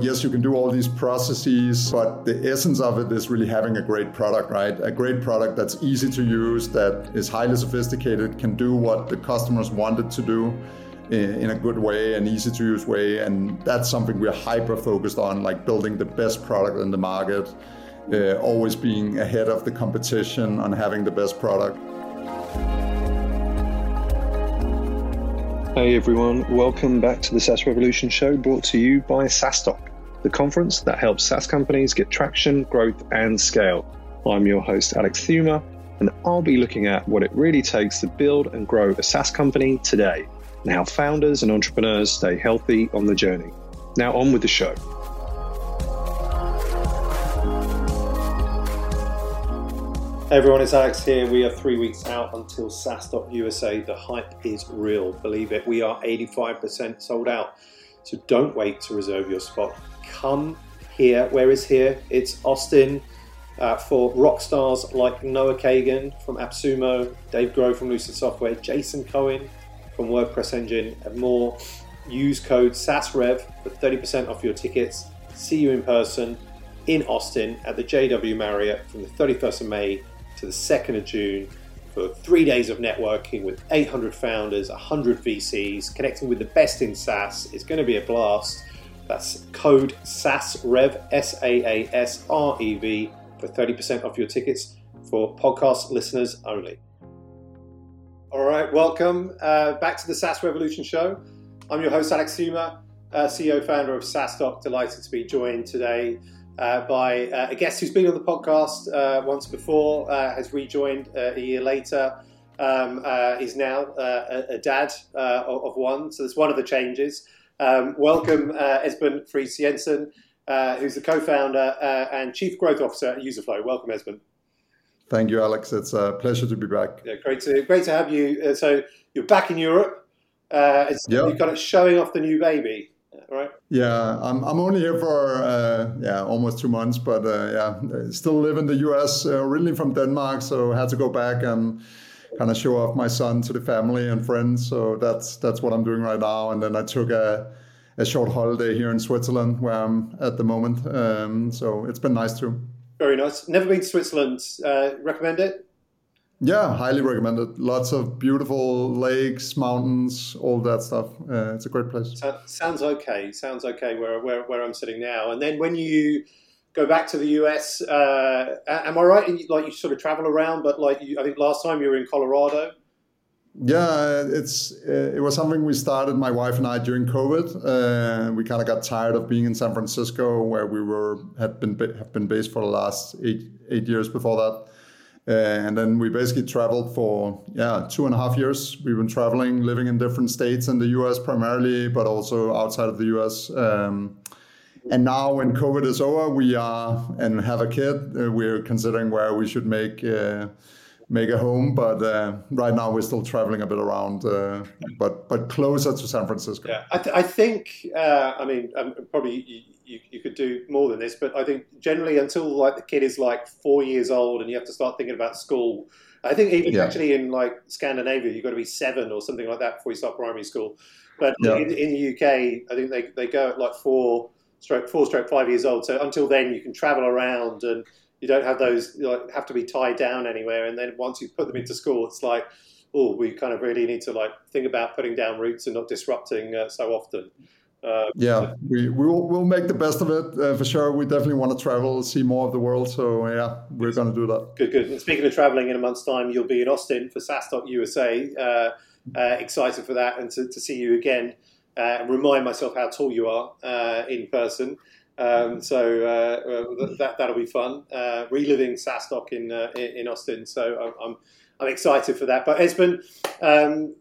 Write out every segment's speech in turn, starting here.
Yes, you can do all these processes, but the essence of it is really having a great product, right? A great product that's easy to use, that is highly sophisticated, can do what the customers want it to do in a good way, an easy to use way. And that's something we're hyper focused on, like building the best product in the market, uh, always being ahead of the competition on having the best product. Hey everyone, welcome back to the SaaS Revolution show brought to you by SaaStock, the conference that helps SaaS companies get traction, growth, and scale. I'm your host, Alex Theuma, and I'll be looking at what it really takes to build and grow a SaaS company today and how founders and entrepreneurs stay healthy on the journey. Now, on with the show. Everyone, it's Alex here. We are three weeks out until SaaStock USA. The hype is real. Believe it, we are 85% sold out. So don't wait to reserve your spot. Come here. Where is here? It's Austin uh, for rock stars like Noah Kagan from AppSumo, Dave Grow from Lucid Software, Jason Cohen from WordPress Engine, and more. Use code SaaSRev for 30% off your tickets. See you in person in Austin at the JW Marriott from the 31st of May to the 2nd of June for three days of networking with 800 founders, 100 VCs, connecting with the best in SaaS. It's going to be a blast. That's code SASREV, S A A S R E V, for 30% off your tickets for podcast listeners only. All right, welcome uh, back to the SaaS Revolution show. I'm your host, Alex Theuma, uh, CEO founder of SaaStock. Delighted to be joined today uh, by uh, a guest who's been on the podcast uh, once before, uh, has rejoined uh, a year later, um, uh, is now a, a, dad of, of, one. So that's one of the changes. Um, welcome, Esben Friis Jensen, who's the co founder and chief growth officer at Userflow. Welcome, Esben. Thank you, Alex. It's a pleasure to be back. Yeah, great to great to have you. so you're back in Europe. Uh, yep. You've got it showing off the new baby right? Yeah, I'm, I'm only here for uh, yeah almost two months, but uh, yeah, still live in the U.S. Uh, originally from Denmark, so had to go back and kind of show off my son to the family and friends. So that's that's what I'm doing right now. And then I took a a short holiday here in Switzerland, where I'm at the moment. Um, so it's been nice too. Very nice. Never been to Switzerland. Uh, recommend it? Yeah, highly recommended. Lots of beautiful lakes, mountains, all that stuff. Uh, it's a great place. So, sounds okay. Sounds okay where, where, where I'm sitting now. And then when you go back to the US, uh, am I right? Like you sort of travel around, but like you, I think last time you were in Colorado. Yeah, it's uh, it was something we started my wife and I during COVID. Uh, we kind of got tired of being in San Francisco, where we were had been have been based for the last eight eight years before that uh, and then we basically traveled for yeah two and a half years. We've been traveling, living in different states in the U.S. primarily, but also outside of the U.S. Um, and now, when COVID is over, we are and have a kid. Uh, we're considering where we should make uh, make a home. But uh, right now, we're still traveling a bit around, uh, but but closer to San Francisco. Yeah, I, th- I think. Uh, I mean, um, probably you, you could do more than this, but I think generally until like the kid is like four years old and you have to start thinking about school. I think even yeah. actually in like Scandinavia, you've got to be seven or something like that before you start primary school. But yeah. in, in, the UK, I think they, they go at like four stroke four stroke five years old. So until then, you can travel around and you don't have those you like have to be tied down anywhere. And then once you put them into school, it's like oh, we kind of really need to like think about putting down roots and not disrupting uh, so often. Uh, yeah, we we'll, we'll make the best of it uh, for sure. We definitely want to travel, see more of the world. So yeah, we're going to do that. Good, good. And speaking of traveling, in a month's time, you'll be in Austin for SaaStock USA. Uh, uh, excited for that and to, to see you again uh, and remind myself how tall you are uh, in person. Um, so that that'll be fun. reliving SaaStock in in Austin. So I'm I'm excited for that. But Esben, um,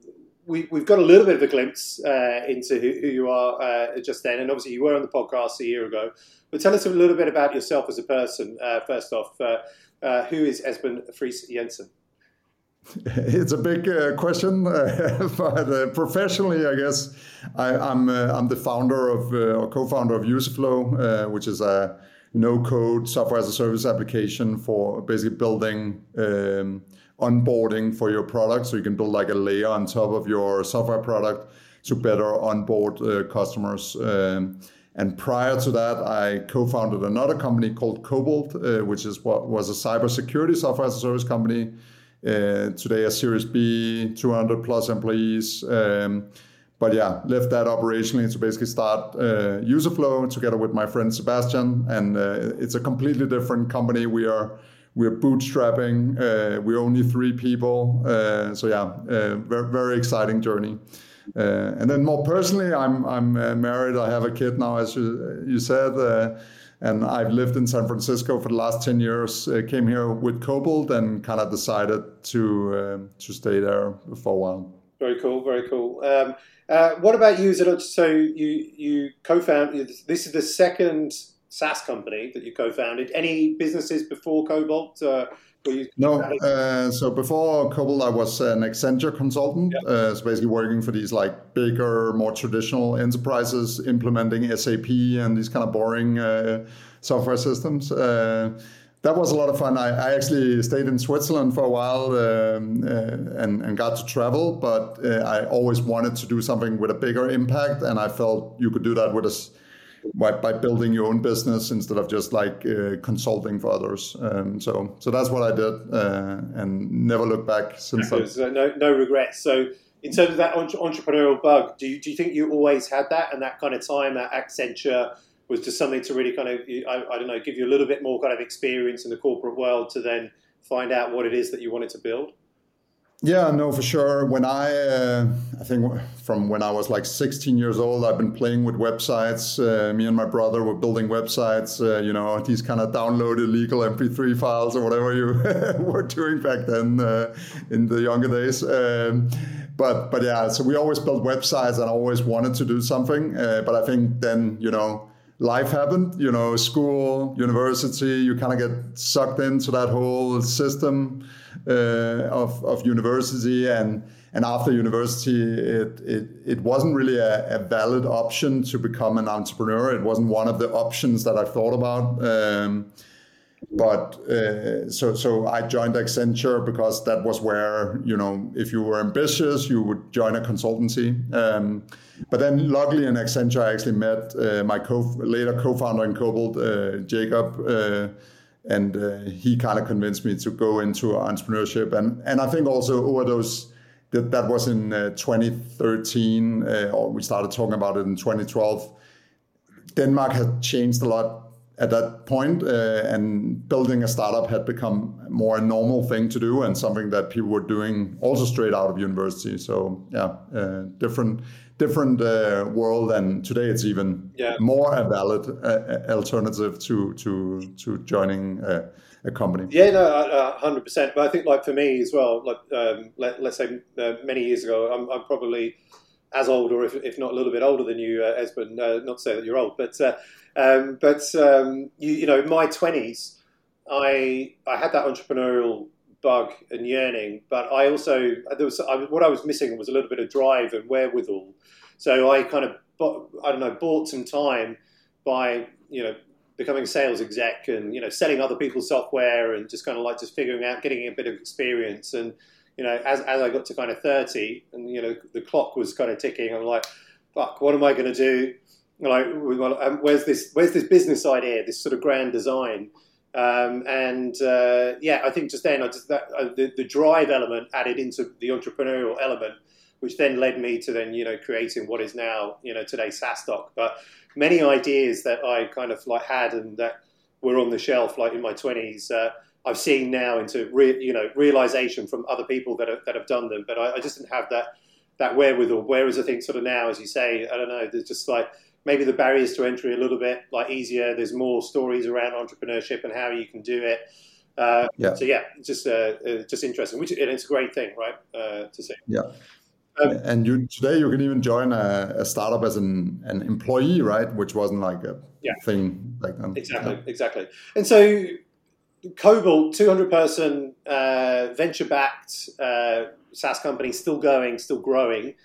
we, have got a little bit of a glimpse uh, into who, who, you are uh, just then, and obviously you were on the podcast a year ago. But tell us a little bit about yourself as a person. Uh, first off, uh, uh, who is Esben Friis Jensen? It's a big uh, question, but professionally, I guess I, am I'm, I'm the founder of or co-founder of Userflow, which is a no-code software as a service application for basically building. Um, onboarding for your product. So you can build like a layer on top of your software product to better onboard uh, customers. Um, And prior to that, I co-founded another company called Cobalt, uh, which is what was a cybersecurity software as a service company. Uh, today, a Series B, 200 plus employees. Um, but yeah, left that operationally to basically start uh, Userflow together with my friend Sebastian, and uh, it's a completely different company. We are we're bootstrapping. Uh, we're only three people, uh, so yeah, uh, very very exciting journey. Uh, and then more personally, I'm I'm married. I have a kid now, as you you said and I've lived in San Francisco for the last 10 years. Uh, came here with Cobalt and kind of decided to uh, to stay there for a while. Very cool, very cool. Um, uh, what about you? So you you co-founded. This is the second SaaS company that you co-founded. Any businesses before Cobalt? Uh, no, uh, so before Cobalt, I was an Accenture consultant. Yeah. Uh, so basically working for these like bigger, more traditional enterprises, implementing SAP and these kind of boring uh, software systems. Uh, that was a lot of fun. I, I, actually stayed in Switzerland for a while um, uh, and, and, got to travel, but uh, I always wanted to do something with a bigger impact, and I felt you could do that with a by, by building your own business instead of just like uh, consulting for others. Um, so so that's what I did, uh, and never looked back since. So no no regrets. So in terms of that entrepreneurial bug, do you do you think you always had that and that kind of time at Accenture? was just something to really kind of I, I, don't know give you a little bit more kind of experience in the corporate world to then find out what it is that you wanted to build yeah, no, for sure. When I, uh, I think from when I was like 16 years old, I've been playing with websites. Uh, me and my brother were building websites. Uh, you know, these kind of download illegal MP3 files or whatever you were doing back then uh, in the younger days. Um, but but yeah, so we always built websites and always wanted to do something. Uh, but I think then you know life happened. You know, school, university, you kind of get sucked into that whole system of, of university and and after university it, it, it wasn't really a, a, valid option to become an entrepreneur it wasn't one of the options that i thought about um, but uh, so so I joined Accenture because that was where you know if you were ambitious you would join a consultancy. Um, but then luckily in Accenture I actually met uh, my co later co-founder in Cobalt, uh, Jacob, uh, and uh, he kind of convinced me to go into entrepreneurship and and I think also over those that that was in uh, 2013 uh, or we started talking about it in 2012 Denmark had changed a lot at that point, uh, and building a startup had become more a normal thing to do and something that people were doing also straight out of university. So yeah, uh, different different uh, world, and today it's even yeah. more a valid uh, alternative to to to joining a, a company. Yeah, no, hundred percent. But I think like for me as well, like um, let, us say uh, many years ago, I'm, I'm, probably as old or if, if not a little bit older than you, uh, Esben. not to say that you're old, but um, but um, you, you know, in my twenties, I I had that entrepreneurial bug and yearning, but I also there was I, what I was missing was a little bit of drive and wherewithal. So I kind of I don't know bought some time by you know becoming a sales exec and you know selling other people's software and just kind of like just figuring out getting a bit of experience and you know as, as I got to kind of 30 and you know the clock was kind of ticking I'm like fuck what am I going to do like, um, where's this? Where's this business idea? This sort of grand design. Um, and uh, yeah, I think just then, I just that uh, the, the drive element added into the entrepreneurial element, which then led me to then you know creating what is now you know today SaaStock. But many ideas that I kind of like had and that were on the shelf like in my twenties, uh, I've seen now into re- you know realization from other people that have, that have done them. But I, I just didn't have that that wherewithal. Whereas I think sort of now, as you say, I don't know, there's just like maybe the barriers to entry a little bit like easier. There's more stories around entrepreneurship and how you can do it. Uh, yeah. So yeah, just uh, uh, just interesting, which and it's a great thing, right? Uh, to see. Yeah. Um, and you today you can even join a, a, startup as an, an employee, right? Which wasn't like a yeah. thing back then. Exactly, yeah. exactly. And so Cobalt, 200 person uh, venture backed uh, SaaS company, still going, still growing.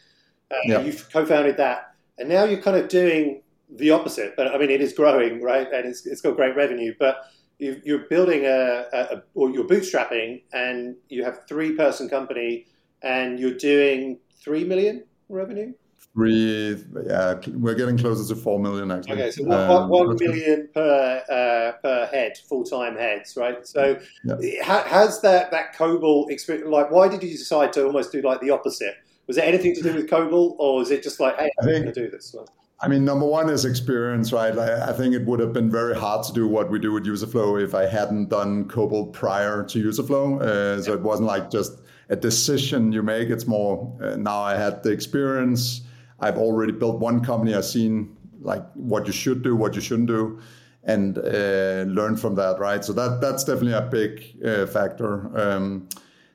Uh, yeah. You've co founded that and now you're kind of doing the opposite. But I mean, it is growing, right? And it's, it's got great revenue. But you, are building a, a, or you're bootstrapping, and you have three person company, and you're doing three million revenue. three. Yeah, we're getting closer to four million actually. Okay, so one, um, one million per uh, per head, full time heads, right? So, yeah. has that that Cobalt experience? Like, why did you decide to almost do like the opposite? Was it anything to do with Cobalt, or is it just like, hey, I'm going to do this? One? I mean, number one is experience, right? I, I, think it would have been very hard to do what we do with Userflow if I hadn't done Cobalt prior to Userflow. Uh, so it wasn't like just a decision you make. It's more uh, now I had the experience. I've already built one company. I've seen like what you should do, what you shouldn't do, and uh, learn from that, right? So that that's definitely a big uh, factor. Um,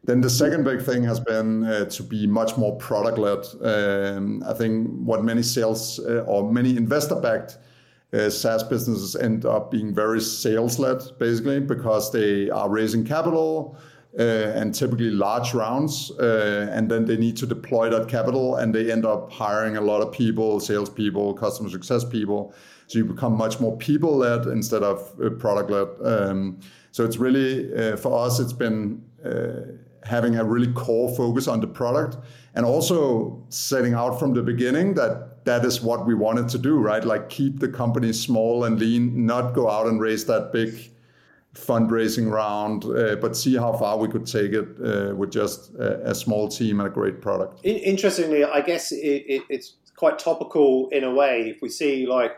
then the second big thing has been uh, to be much more product led. Um, I think what many sales uh, or many investor backed uh, SaaS businesses end up being very sales led, basically, because they are raising capital. Uh, and typically large rounds, uh, and then they need to deploy that capital, and they end up hiring a lot of people, salespeople, customer success people. So you become much more people led instead of uh, product led. Um, so it's really for us, it's been having a really core focus on the product and also setting out from the beginning that that is what we wanted to do, right? Like keep the company small and lean, not go out and raise that big fundraising round, uh, but see how far we could take it uh, with just a, a, small team and a great product. Interestingly, I guess it, it, it's quite topical in a way. If we see like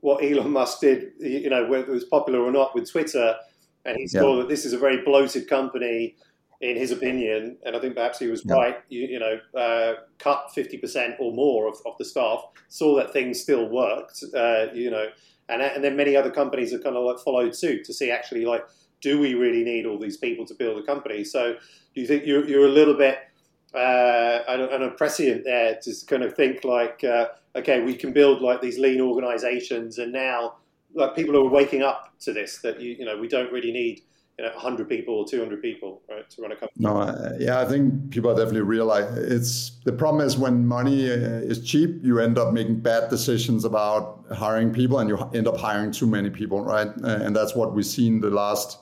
what Elon Musk did, you know, whether it was popular or not with Twitter, and he saw yeah. that this is a very bloated company in his opinion, and I think perhaps he was yeah. right, you, you, know, uh, cut 50% or more of, of, the staff, saw that things still worked, uh, you know, and, and then many other companies have kind of like followed suit to see actually like, do we really need all these people to build a company? So do you think you're, you're a little bit uh, an, an prescient there to kind of think like, uh, okay, we can build like these lean organizations and now like people are waking up to this, that, you, you know, we don't really need – you know, 100 people or 200 people, right, to run a company? No, uh, yeah, I think people are definitely realize it's the problem is when money uh, is cheap, you end up making bad decisions about hiring people and you end up hiring too many people, right? Uh, and that's what we've seen the last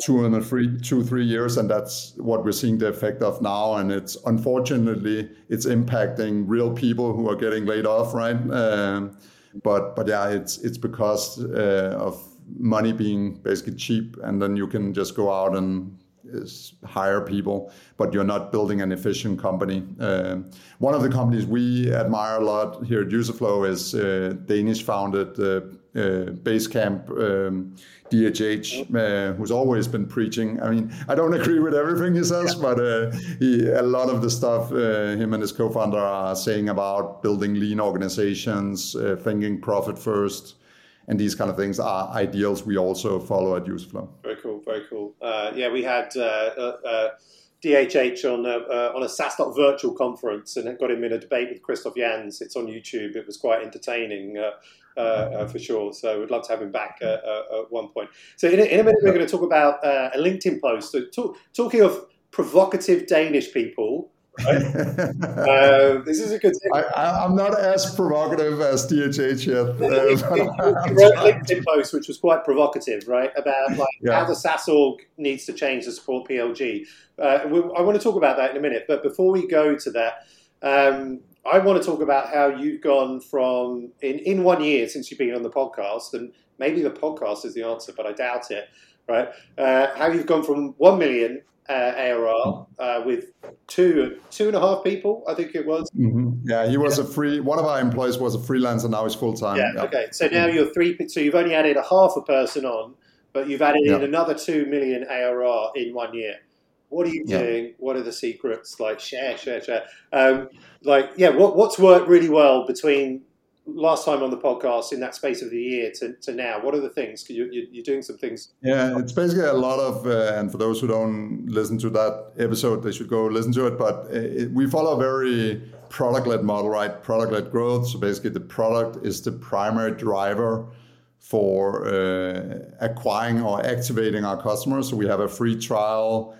two and three, two, three years, and that's what we're seeing the effect of now. And it's unfortunately, it's impacting real people who are getting laid off, right? Um, but but yeah, it's it's because uh, of money being basically cheap, and then you can just go out and hire people, but you're not building an efficient company. Uh, one of the companies we admire a lot here at Userflow is uh, Danish founded uh, uh Basecamp um, DHH, uh, who's always been preaching. I mean, I don't agree with everything he says, yeah. but uh, he, a lot of the stuff him and his co-founder are saying about building lean organizations, thinking profit first, and these kind of things are ideals we also follow at Userflow. Very cool, very cool. Uh, yeah, we had uh, uh, DHH uh, on a, uh, on a SaaS virtual conference and got him in a debate with Christoph Janz. It's on YouTube. It was quite entertaining. Uh, for sure. So we'd love to have him back at one point. So in a, in a minute, we're going to talk about a LinkedIn post. So talk, talking of provocative Danish people? uh, this is a good thing. I, am not as provocative as DHH yet. Uh, wrote a LinkedIn post which was quite provocative, right? About like yeah. how the SaaS org needs to change to support PLG. Uh, we, I want to talk about that in a minute, but before we go to that, um, I want to talk about how you've gone from in, in one year since you've been on the podcast, and maybe the podcast is the answer, but I doubt it. Right? Uh, how you've gone from one million uh, ARR uh, with two two and a half people, I think it was. Mm-hmm. Yeah, he was yeah. a free. One of our employees was a freelancer. Now he's full time. Yeah, yeah, Okay. So now you're three. So you've only added a half a person on, but you've added yeah. in another two million ARR in one year. What are you doing? What are the secrets? Like share, share, share. Um, like yeah, what what's worked really well between last time on the podcast in that space of the year to, to now? What are the things? You, are doing some things. Yeah, it's basically a lot of, uh, and for those who don't listen to that episode, they should go listen to it. But uh, it, we follow a very product led model, right? Product led growth. So basically, the product is the primary driver for uh, acquiring or activating our customers. So we have a free trial.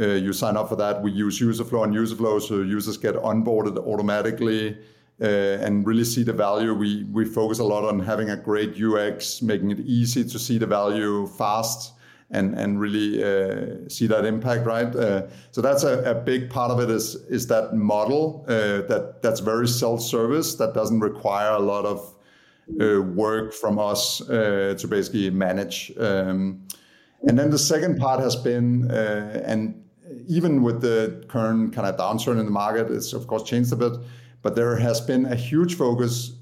Uh, you sign up for that. We use Userflow and Userflow, so users get onboarded automatically and really see the value. We we focus a lot on having a great UX, making it easy to see the value fast, and and really uh, see that impact, right? Uh, so that's a, a, big part of it is is that model uh, that that's very self-service that doesn't require a lot of uh, work from us uh, to basically manage. Um, and then the second part has been uh, and even with the current kind of downturn in the market, it's of course changed a bit, but there has been a huge focus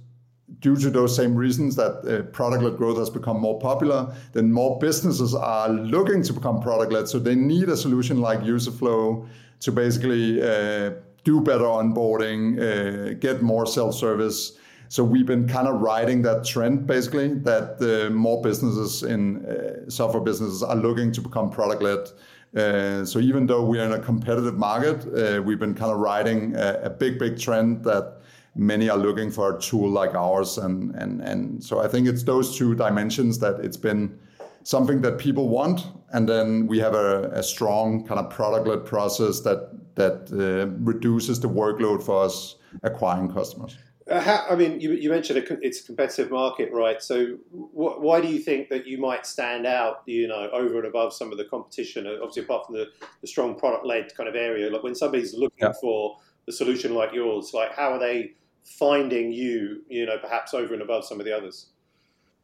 due to those same reasons that uh, product-led growth has become more popular, then more businesses are looking to become product-led. So they need a solution like Userflow to basically uh, do better onboarding, uh, get more self-service. So we've been kind of riding that trend basically that uh, more businesses in uh, software businesses are looking to become product-led. Uh, so even though we are in a competitive market, uh, we've been kind of riding a, big, big trend that many are looking for a tool like ours. And, and, and so I think it's those two dimensions that it's been something that people want. And then we have a, a strong kind of product-led process that, that uh, reduces the workload for us acquiring customers. Uh, how, I mean, you, you mentioned a, it's a competitive market, right? So, wh- why do you think that you might stand out, you know, over and above some of the competition? Uh, obviously, apart from the, the strong product-led kind of area, like when somebody's looking yeah. for a solution like yours, like how are they finding you, you know, perhaps over and above some of the others?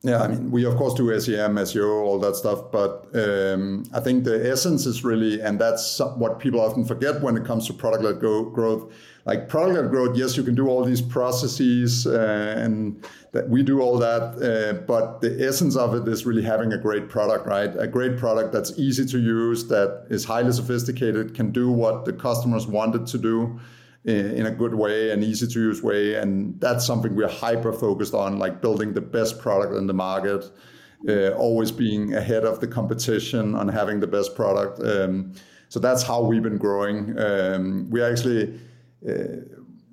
Yeah, I mean, we of course do SEM, SEO, all that stuff, but um, I think the essence is really, and that's what people often forget when it comes to product-led go- growth. Like product-led growth, yes, you can do all these processes, uh, and that we do all that, uh, but the essence of it is really having a great product, right? A great product that's easy to use, that is highly sophisticated, can do what the customers wanted to do in a good way and easy to use way. And that's something we're hyper focused on, like building the best product in the market, uh, always being ahead of the competition on having the best product. Um, so that's how we've been growing. Um, we actually, uh,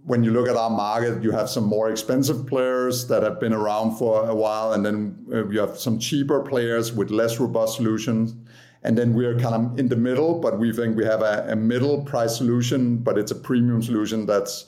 when you look at our market, you have some more expensive players that have been around for a while, and then uh, you have some cheaper players with less robust solutions. And then we're kind of in the middle, but we think we have a, a middle price solution, but it's a premium solution that's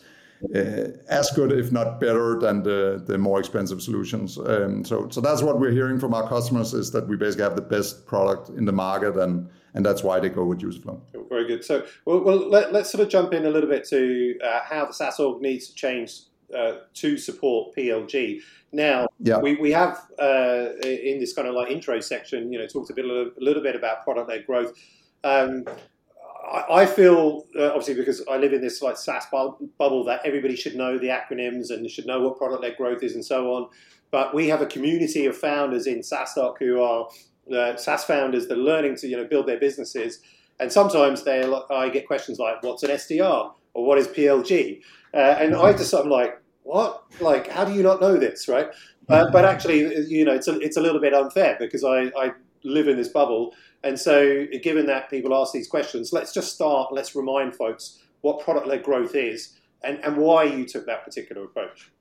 uh, as good, if not better, than the, the more expensive solutions. Um, so, so that's what we're hearing from our customers is that we basically have the best product in the market, and and that's why they go with Userflow. Very good. So, well, well let, us sort of jump in a little bit to uh, how the SaaS org needs to change uh, to support PLG. Now, yeah. we, we have uh, in this kind of like intro section, you know, talked a bit a little bit about product led growth. Um, I, I feel uh, obviously because I live in this like SaaS bu- bubble that everybody should know the acronyms and should know what product led growth is and so on. But we have a community of founders in SaaStock who are uh, SaaS founders that are learning to you know build their businesses. And sometimes they I get questions like, "What's an SDR?" or "What is PLG?" Uh, and I just I'm like, what? Like, how do you not know this, right? Uh, but actually, you know, it's a, it's a little bit unfair because I, I live in this bubble. And so, given that people ask these questions, let's just start, let's remind folks what product led growth is and, and why you took that particular approach.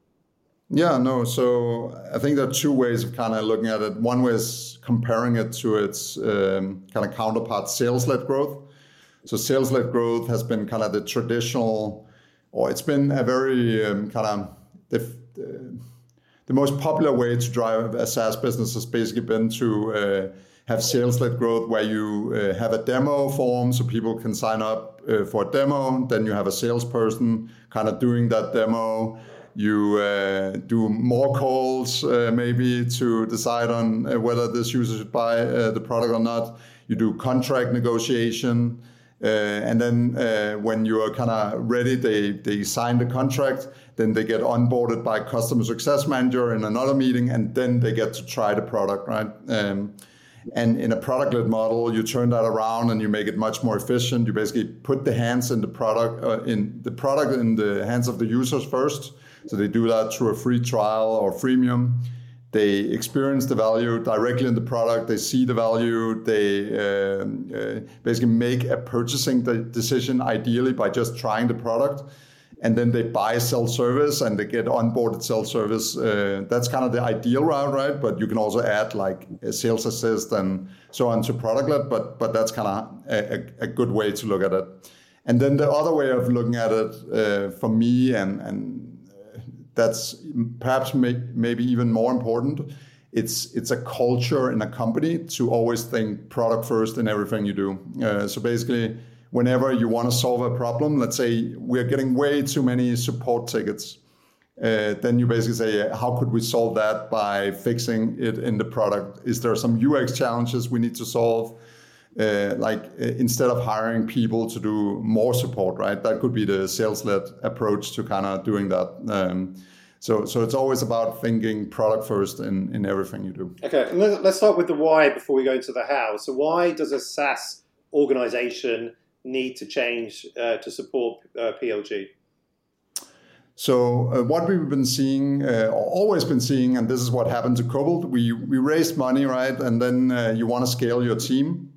Yeah, no. So I think there are two ways of kind of looking at it. One way is comparing it to its um, kind of counterpart, sales led growth. So sales led growth has been kind of the traditional or it's been a very um, kind of the, most popular way to drive a SaaS business has basically been to uh, have sales-led growth where you uh, have a demo form so people can sign up uh, for a demo. Then you have a salesperson kind of doing that demo. You uh, do more calls uh, maybe to decide on whether this user should buy the product or not. You do contract negotiation. Uh, and then uh, when you are kind of ready, they, they sign the contract, then they get onboarded by customer success manager in another meeting, and then they get to try the product, right? Um, and in a product-led model, you turn that around and you make it much more efficient. You basically put the hands in the product uh, in the product in the hands of the users first. So they do that through a free trial or freemium they experience the value directly in the product. They see the value. They uh, uh, basically make a purchasing decision, ideally by just trying the product, and then they buy self-service and they get onboarded self-service. Uh, that's kind of the ideal route, right? But you can also add like a sales assist and so on to product-led. But but that's kind of a, a, good way to look at it. And then the other way of looking at it uh, for me and and that's perhaps may, maybe even more important it's it's a culture in a company to always think product first in everything you do. Uh, so basically, whenever you want to solve a problem, let's say we're getting way too many support tickets. Uh, then you basically say, how could we solve that by fixing it in the product? Is there some UX challenges we need to solve? Uh, like uh, instead of hiring people to do more support, right? That could be the sales-led approach to kind of doing that. Um, so, so it's always about thinking product first in, in everything you do. Okay, let's start with the why before we go into the how. So, why does a SaaS organization need to change uh, to support uh, PLG? So uh, what we've been seeing, uh, always been seeing, and this is what happened to Cobalt. We we raised money, right, and then uh, you want to scale your team,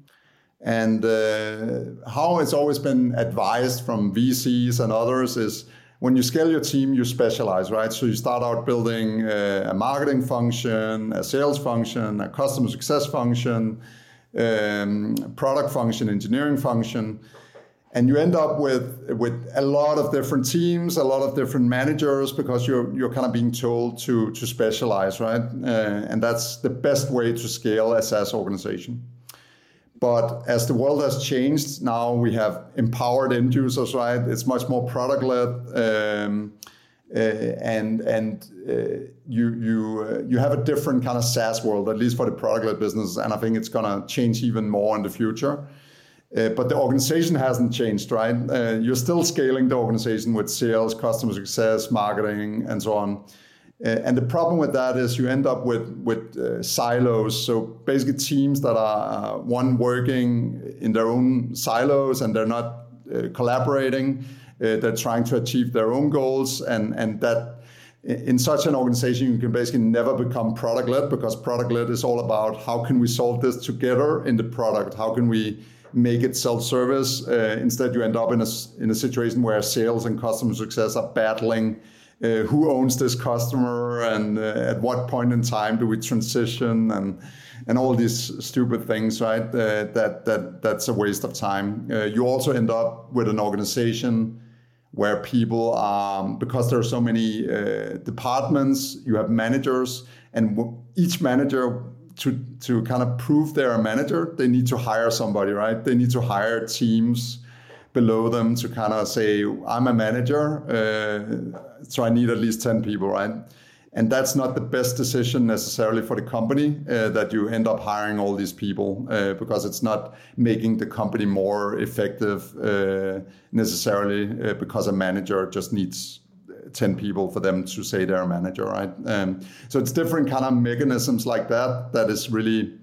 and uh, how it's always been advised from VCs and others is when you scale your team, you specialize, right? So you start out building a, a marketing function, a sales function, a customer success function, um, product function, engineering function, and you end up with with a lot of different teams, a lot of different managers, because you're you're kind of being told to to specialize, right? Uh, and that's the best way to scale a SaaS organization. But as the world has changed, now we have empowered end users, right? It's much more product led, um, uh, and and uh, you you uh, you have a different kind of SaaS world, at least for the product led business, and I think it's gonna change even more in the future. Uh, but the organization hasn't changed, right? Uh, you're still scaling the organization with sales, customer success, marketing, and so on. Uh, and the problem with that is you end up with with uh, silos. So basically, teams that are uh, one working in their own silos and they're not uh, collaborating. Uh, they're trying to achieve their own goals, and and that in such an organization you can basically never become product led because product led is all about how can we solve this together in the product. How can we make it self-service? Uh, instead, you end up in a in a situation where sales and customer success are battling uh, who owns this customer and uh, at what point in time do we transition and and all these stupid things, right? Uh, that that that's a waste of time. Uh, you also end up with an organization where people, um, because there are so many uh, departments, you have managers, and each manager to to kind of prove they're a manager, they need to hire somebody, right? They need to hire teams below them to kind of say, I'm a manager, uh, so I need at least 10 people, right? And that's not the best decision necessarily for the company uh, that you end up hiring all these people uh, because it's not making the company more effective uh, necessarily uh, because a manager just needs 10 people for them to say they're a manager, right? Um, so it's different kind of mechanisms like that that is really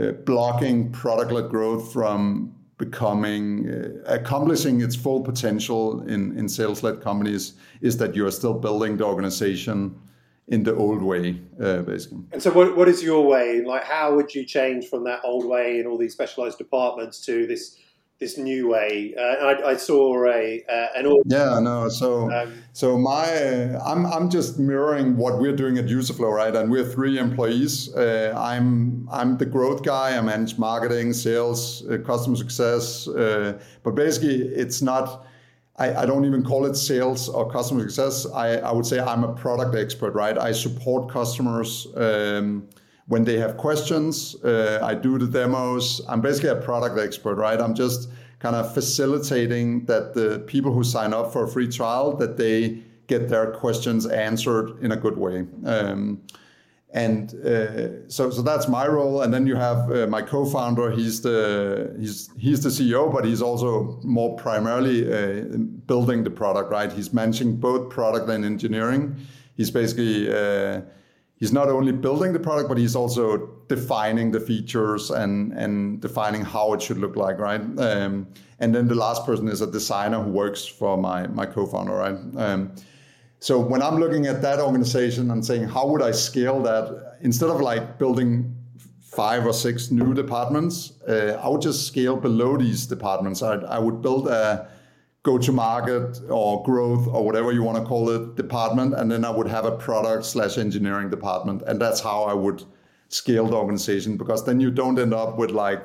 uh, blocking product-led growth from becoming uh, accomplishing its full potential in, in sales-led companies is that you are still building the organization in the old way, uh, basically. And so, what, what is your way? Like, how would you change from that old way and all these specialized departments to this this new way. Uh, I, I, saw a uh, an yeah no so um, so my uh, I'm I'm just mirroring what we're doing at Userflow right and we're three employees. Uh, I'm I'm the growth guy. I manage marketing, sales, uh, customer success. Uh, but basically, it's not. I, I don't even call it sales or customer success. I, I would say I'm a product expert, right? I support customers. Um, when they have questions, uh, I do the demos. I'm basically a product expert, right? I'm just kind of facilitating that the people who sign up for a free trial that they get their questions answered in a good way. Um, and uh, so, so that's my role. And then you have uh, my co-founder. He's the he's he's the CEO, but he's also more primarily uh, building the product. Right? He's managing both product and engineering. He's basically uh, he's not only building the product, but he's also defining the features and and defining how it should look like, right? Um, and then the last person is a designer who works for my my co-founder, right? Um, so when I'm looking at that organization and saying how would I scale that, instead of like building five or six new departments, uh, I would just scale below these departments. I, I would build a go to market or growth or whatever you want to call it department and then i would have a product slash engineering department. And that's how i would scale the organization because then you don't end up with like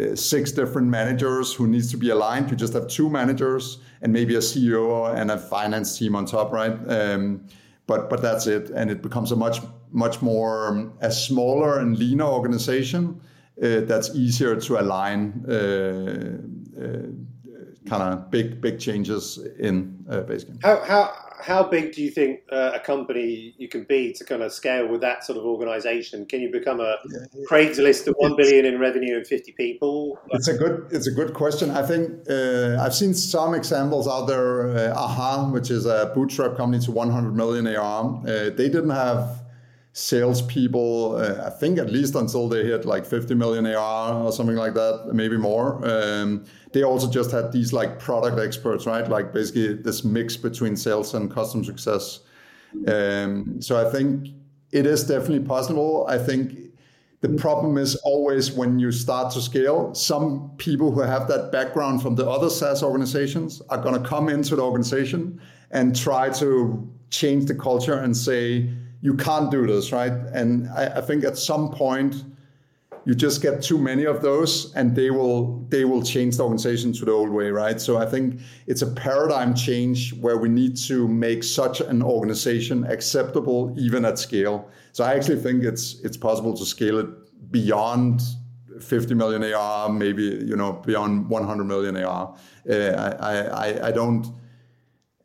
uh, six different managers who needs to be aligned. You just have two managers and maybe a ceo and a finance team on top right? Um, but but that's it. And it becomes a much much more um, a smaller and leaner organization uh, that's easier to align uh, uh, kind of big big changes in uh, basically. How how how big do you think uh, a company you can be to kind of scale with that sort of organization? Can you become a Craigslist of one billion in revenue and fifty people? It's a good it's a good question. I think uh, I've seen some examples out there. Uh, Aha, which is a bootstrap company to 100 million AR, uh, they didn't have salespeople. Uh, I think at least until they hit like 50 million AR or something like that, maybe more. Um, they also just had these like product experts, right? Like basically this mix between sales and customer success. Um, so I think it is definitely possible. I think the problem is always when you start to scale, some people who have that background from the other SaaS organizations are going to come into the organization and try to change the culture and say, you can't do this, right? And I, I, think at some point you just get too many of those, and they will they will change the organization to the old way, right? So I think it's a paradigm change where we need to make such an organization acceptable even at scale. So I actually think it's it's possible to scale it beyond 50 million AR, maybe you know beyond 100 million AR. Uh, I, I I don't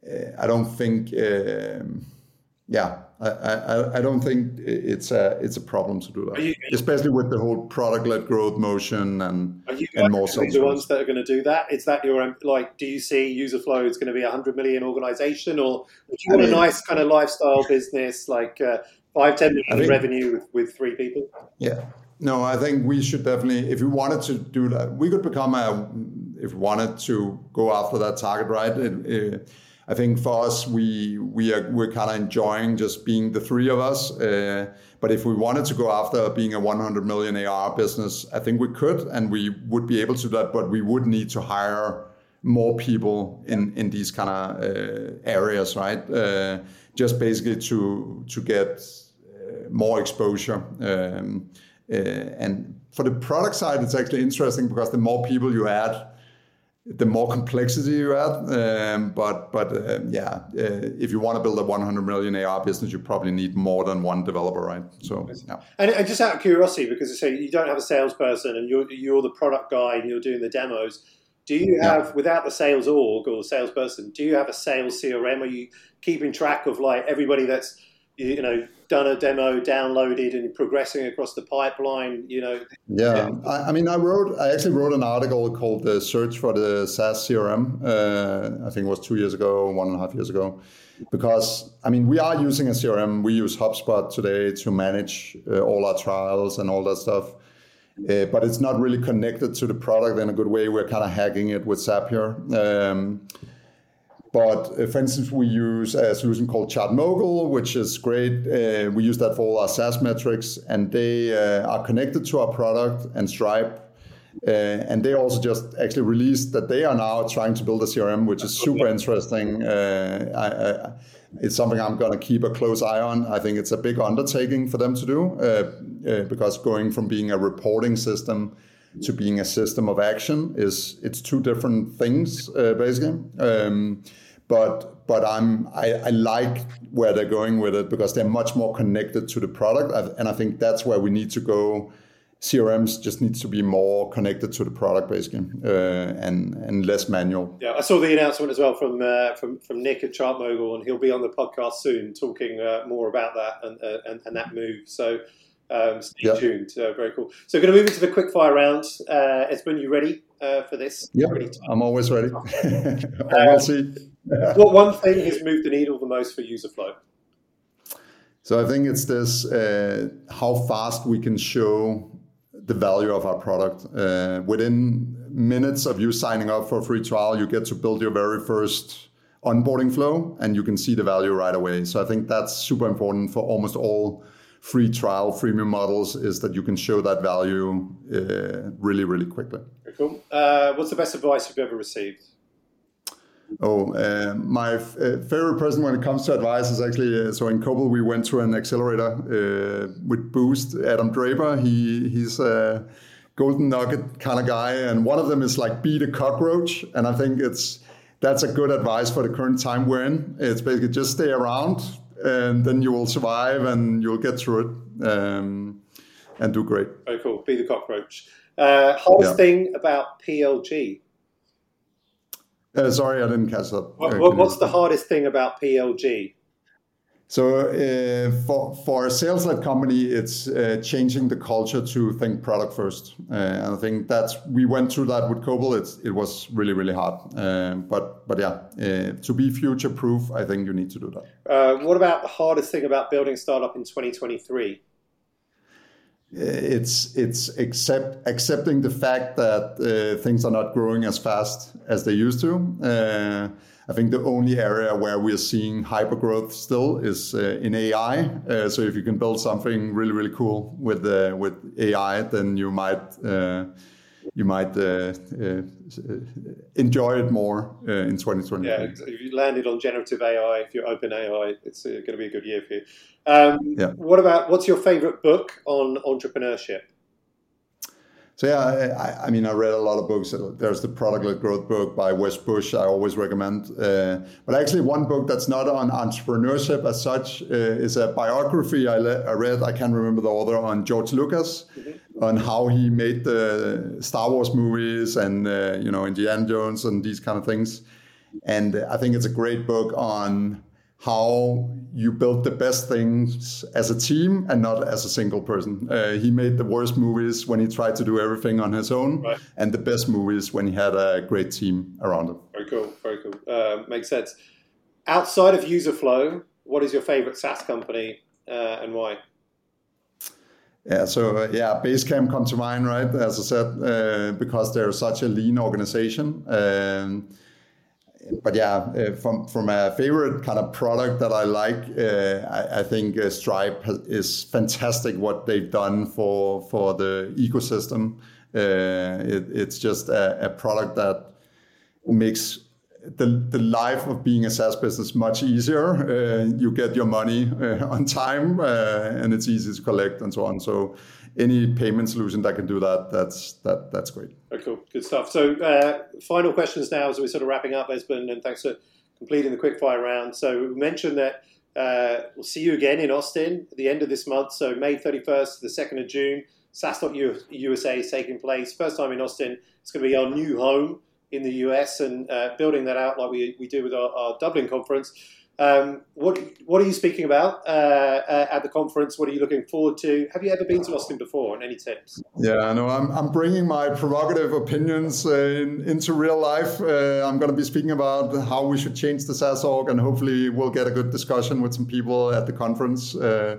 uh, I don't think. Uh, yeah, I, I, I, don't think it's a it's a problem to do that, you, especially with the whole product led growth motion and are you and more. So the ones that are going to do that is that your like? Do you see Userflow is going to be a hundred million organization, or do you want a nice kind of lifestyle business like uh, five ten million think, revenue with, with three people? Yeah, no, I think we should definitely, if we wanted to do that, we could become a if we wanted to go after that target, right? It, it, I think for us, we we are we're kind of enjoying just being the three of us. Uh, but if we wanted to go after being a 100 million AR business, I think we could, and we would be able to do that. But we would need to hire more people in in these kind of uh, areas, right? Uh, just basically to to get uh, more exposure. Um, uh, and for the product side, it's actually interesting because the more people you add, the more complexity you add. Um, but but uh, yeah, uh, if you want to build a 100 million AR business, you probably need more than one developer, right? So yeah. And, and just out of curiosity, because say you don't have a salesperson and you're you're the product guy and you're doing the demos. Do you have, yeah. without the sales org or the salesperson, do you have a sales CRM? Are you keeping track of like everybody that's you know done a demo, downloaded, and progressing across the pipeline. You know. Yeah, yeah. I, I, mean, I wrote, I actually wrote an article called "The Search for the SaaS CRM." Uh, I think it was two years ago, one and a half years ago, because I mean, we are using a CRM. We use HubSpot today to manage uh, all our trials and all that stuff. Uh, but it's not really connected to the product in a good way. We're kind of hacking it with Zapier. Um, but uh, for instance, we use a solution called ChartMogul, which is great. Uh, we use that for all our SaaS metrics, and they uh, are connected to our product and Stripe. Uh, and they also just actually released that they are now trying to build a CRM, which is super interesting. Uh, I, I, it's something I'm going to keep a close eye on. I think it's a big undertaking for them to do uh, because going from being a reporting system to being a system of action is it's two different things basically. Um, but but I'm I, I, like where they're going with it because they're much more connected to the product, and I think that's where we need to go. CRMs just needs to be more connected to the product, basically, uh, and and less manual. Yeah, I saw the announcement as well from uh, from from Nick at Chart ChartMogul, and he'll be on the podcast soon, talking uh, more about that and, uh, and, and that move. So. Um, stay yep. tuned. very cool. So, we're going to move into the quick fire round. Uh, Esben, you ready uh, for this? Yeah, I'm always ready. I'll see. what one thing has moved the needle the most for Userflow? So I think it's this uh, how fast we can show the value of our product. Uh, within minutes of you signing up for a free trial, you get to build your very first onboarding flow and you can see the value right away. So I think that's super important for almost all free trial freemium models is that you can show that value uh, really, really quickly. Cool. Uh, what's the best advice you've ever received? Oh, uh, my f- uh, favorite person when it comes to advice is actually uh, so in Cobalt we went to an accelerator uh, with Boost. Adam Draper, he he's a golden nugget kind of guy, and one of them is like beat a cockroach, and I think it's that's a good advice for the current time we're in. It's basically just stay around, and then you will survive and you'll get through it um, and do great. Very cool. Be the cockroach. Uh, hardest yeah. thing about PLG? Uh, sorry, I didn't catch that. What, what, what's the hardest thing about PLG? So uh, for for a sales-led company, it's uh, changing the culture to think product first, uh, and I think that's we went through that with Cobalt. It's, it was really really hard, um, but but yeah, uh, to be future-proof, I think you need to do that. Uh, what about the hardest thing about building a startup in 2023? It's it's accept accepting the fact that uh, things are not growing as fast as they used to I think the only area where we're seeing hyper growth still is uh, in AI. Uh, so if you can build something really really cool with uh, with AI, then you might uh, you might uh, uh, enjoy it more in 2020. Yeah, if you landed on generative AI, if you're OpenAI, it's going to be a good year for you. Um, yeah. What about what's your favorite book on entrepreneurship? So yeah, I, I, mean, I read a lot of books. There's the Product-led Growth book by Wes Bush. I always recommend. Uh, but actually, one book that's not on entrepreneurship as such uh, is a biography I, le- I, read. I can't remember the author on George Lucas, mm-hmm. on how he made the Star Wars movies and uh, you know Indiana Jones and these kind of things. And I think it's a great book on how you build the best things as a team and not as a single person. Uh, he made the worst movies when he tried to do everything on his own, right. and the best movies when he had a great team around him. Very cool, very cool. Uh, makes sense. Outside of Userflow, what is your favorite SaaS company uh, and why? Yeah, so uh, yeah, Basecamp comes to mind, right? As I said, uh, because they're such a lean organization. Um, but yeah, uh, from from a favorite kind of product that I like, uh, I, I, think uh, Stripe has, is fantastic. What they've done for for the ecosystem, uh, it, it's just a, a, product that makes the the life of being a SaaS business much easier. Uh, you get your money uh, on time, and it's easy to collect and so on. So any payment solution that can do that, that's that that's great. Very cool, good stuff. So, uh, final questions now as we're sort of wrapping up, Esben, and thanks for completing the quickfire round. So, we mentioned that uh, we'll see you again in Austin at the end of this month. So, May 31st to the 2nd of June, SaaStock USA is taking place. First time in Austin. It's going to be our new home in the US and uh, building that out like we, we do with our, our Dublin conference. Um, what what are you speaking about uh, uh, at the conference? What are you looking forward to? Have you ever been to Austin before? And any tips? Yeah, no, I'm I'm bringing my provocative opinions uh, in, into real life. Uh, I'm going to be speaking about how we should change the SaaS org, and hopefully we'll get a good discussion with some people at the conference. Uh,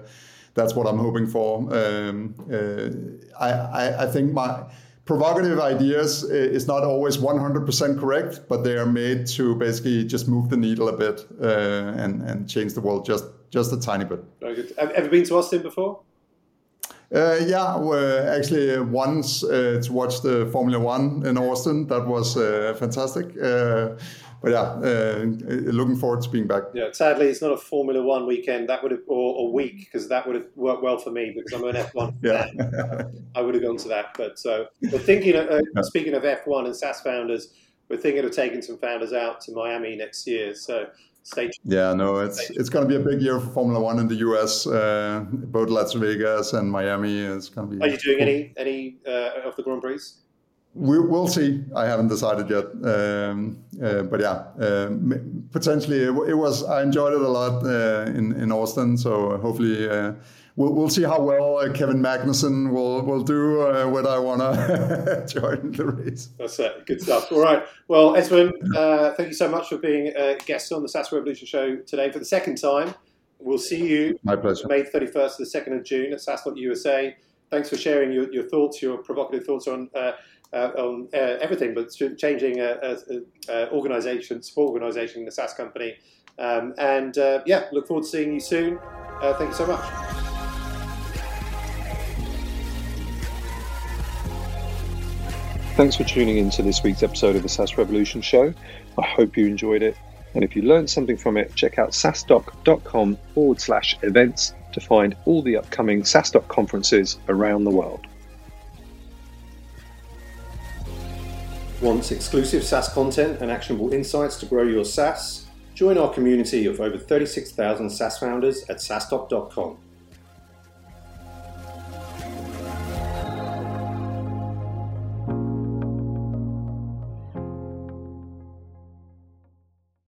that's what I'm hoping for. Um, uh, I, I I think my provocative ideas is not always 100% correct, but they are made to basically just move the needle a bit uh, and, and change the world just, just a tiny bit. Very good. Have you been to Austin before? Uh, yeah, actually uh, once uh, to watch the Formula One in Austin. That was uh, fantastic. Uh, but yeah, uh, looking forward to being back. Yeah, sadly, it's not a Formula One weekend. That would have or a week because that would have worked well for me because I'm an F1 yeah. I would have gone to that. But so, but thinking of, uh, yeah. speaking of F1 and SaaS founders, we're thinking of taking some founders out to Miami next year. So. Stay yeah, no, it's it's going to be a big year for Formula One in the US. Uh, both Las Vegas and Miami is going to be. Are you doing cool. any any uh, of the Grand Prix? We, will see. I haven't decided yet, um, uh, but yeah, uh, potentially it, it, was. I enjoyed it a lot uh, in in Austin, so hopefully uh, we'll, we'll see how well uh, Kevin Magnussen will will do uh, when I want to join the race. That's it. Good stuff. All right. Well, Esben, thank you so much for being a guest on the SaaS Revolution show today for the second time. We'll see you. My pleasure. May thirty first to the second of June at SaaStock USA. Thanks for sharing your, your thoughts, your provocative thoughts on uh, on uh, everything, but changing organization, support organization, the SaaS company. Um, and uh, yeah, look forward to seeing you soon. thank you so much. Thanks for tuning in to this week's episode of the SaaS Revolution Show. I hope you enjoyed it. And if you learned something from it, check out saastock.com forward slash events to find all the upcoming SaaStock conferences around the world. Want exclusive SaaS content and actionable insights to grow your SaaS? Join our community of over 36,000 SaaS founders at saastock.com.